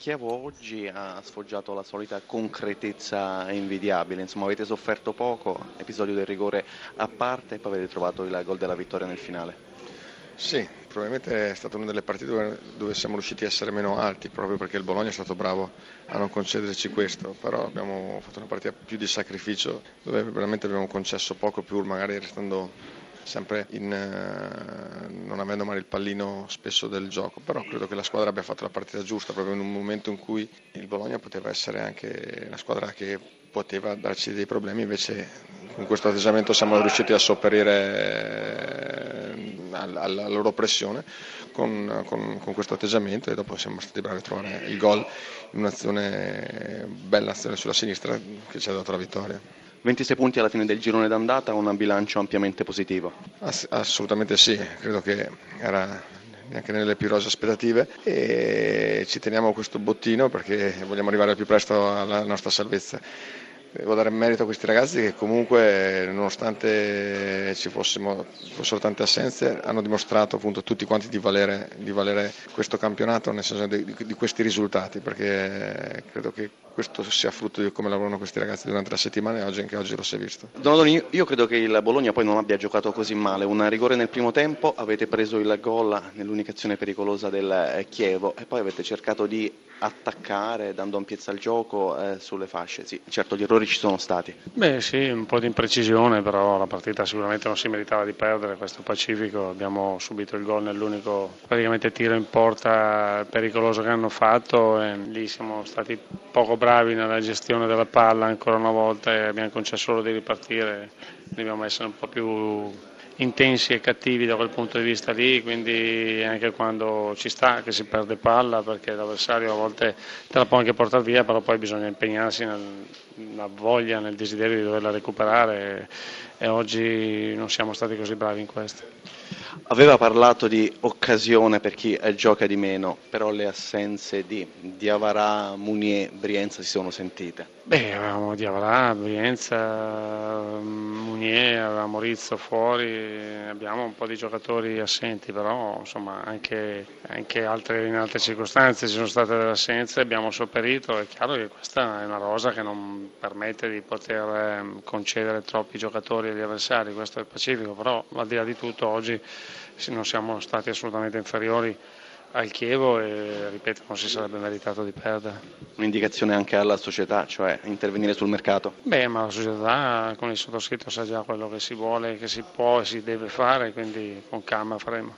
Chievo oggi ha sfoggiato la solita concretezza invidiabile, insomma avete sofferto poco, episodio del rigore a parte e poi avete trovato il gol della vittoria nel finale. Sì, probabilmente è stata una delle partite dove, dove, siamo riusciti a essere meno alti, proprio perché il Bologna è stato bravo a non concederci questo, però abbiamo fatto una partita più di sacrificio dove veramente abbiamo concesso poco, pur magari restando sempre in, eh, non avendo mai il pallino spesso del gioco, però credo che la squadra abbia fatto la partita giusta proprio in un momento in cui il Bologna poteva essere anche una squadra che poteva darci dei problemi, invece con questo atteggiamento siamo riusciti a sopperire eh, alla loro pressione con, con, con, questo atteggiamento e dopo siamo stati bravi a trovare il gol in un'azione, bella azione sulla sinistra che ci ha dato la vittoria. 26 punti alla fine del girone d'andata, un bilancio ampiamente positivo. Ass- assolutamente sì, credo che era neanche nelle più rose aspettative e ci teniamo questo bottino perché vogliamo arrivare al più presto alla nostra salvezza. Devo dare merito a questi ragazzi che comunque nonostante ci fossimo, fossero tante assenze hanno dimostrato appunto tutti quanti di valere, di valere questo campionato nel senso di, di, questi risultati perché credo che questo sia frutto di come lavorano questi ragazzi durante la settimana e oggi anche oggi lo si è visto. Donadoni, io credo che il Bologna poi non abbia giocato così male, un rigore nel primo tempo, avete preso il gol nell'unicazione pericolosa del Chievo e poi avete cercato di attaccare dando ampiezza al gioco eh, sulle fasce. Sì, certo gli errori ci sono stati. Beh sì, un po' di imprecisione, però la partita sicuramente non si meritava di perdere, questo Pacifico, abbiamo subito il gol nell'unico praticamente tiro in porta pericoloso che hanno fatto e lì siamo stati poco bravi nella gestione della palla ancora una volta e abbiamo concesso loro di ripartire, dobbiamo essere un po' più intensi e cattivi da quel punto di vista lì, quindi anche quando ci sta che si perde palla perché l'avversario a volte te la può anche portare via, però poi bisogna impegnarsi nella voglia, nel desiderio di doverla recuperare e, oggi non siamo stati così bravi in questo. Aveva parlato di occasione per chi gioca di meno, però le assenze di Diavarà, Munier, Brienza si sono sentite. Beh, avevamo Diavarà, Brienza, Munier, avevamo Rizzo fuori, abbiamo un po' di giocatori assenti, però insomma anche, anche altre, in altre circostanze ci sono state delle assenze, abbiamo sopperito, è chiaro che questa è una rosa che non permette di poter ehm, concedere troppi giocatori agli avversari, questo è il Pacifico, però al di là di tutto oggi non siamo stati assolutamente inferiori al Chievo e ripeto non si sarebbe meritato di perdere. Un'indicazione anche alla società, cioè intervenire sul mercato? Beh, ma la società con il sottoscritto sa già quello che si vuole, che si può e si deve fare, quindi con calma faremo.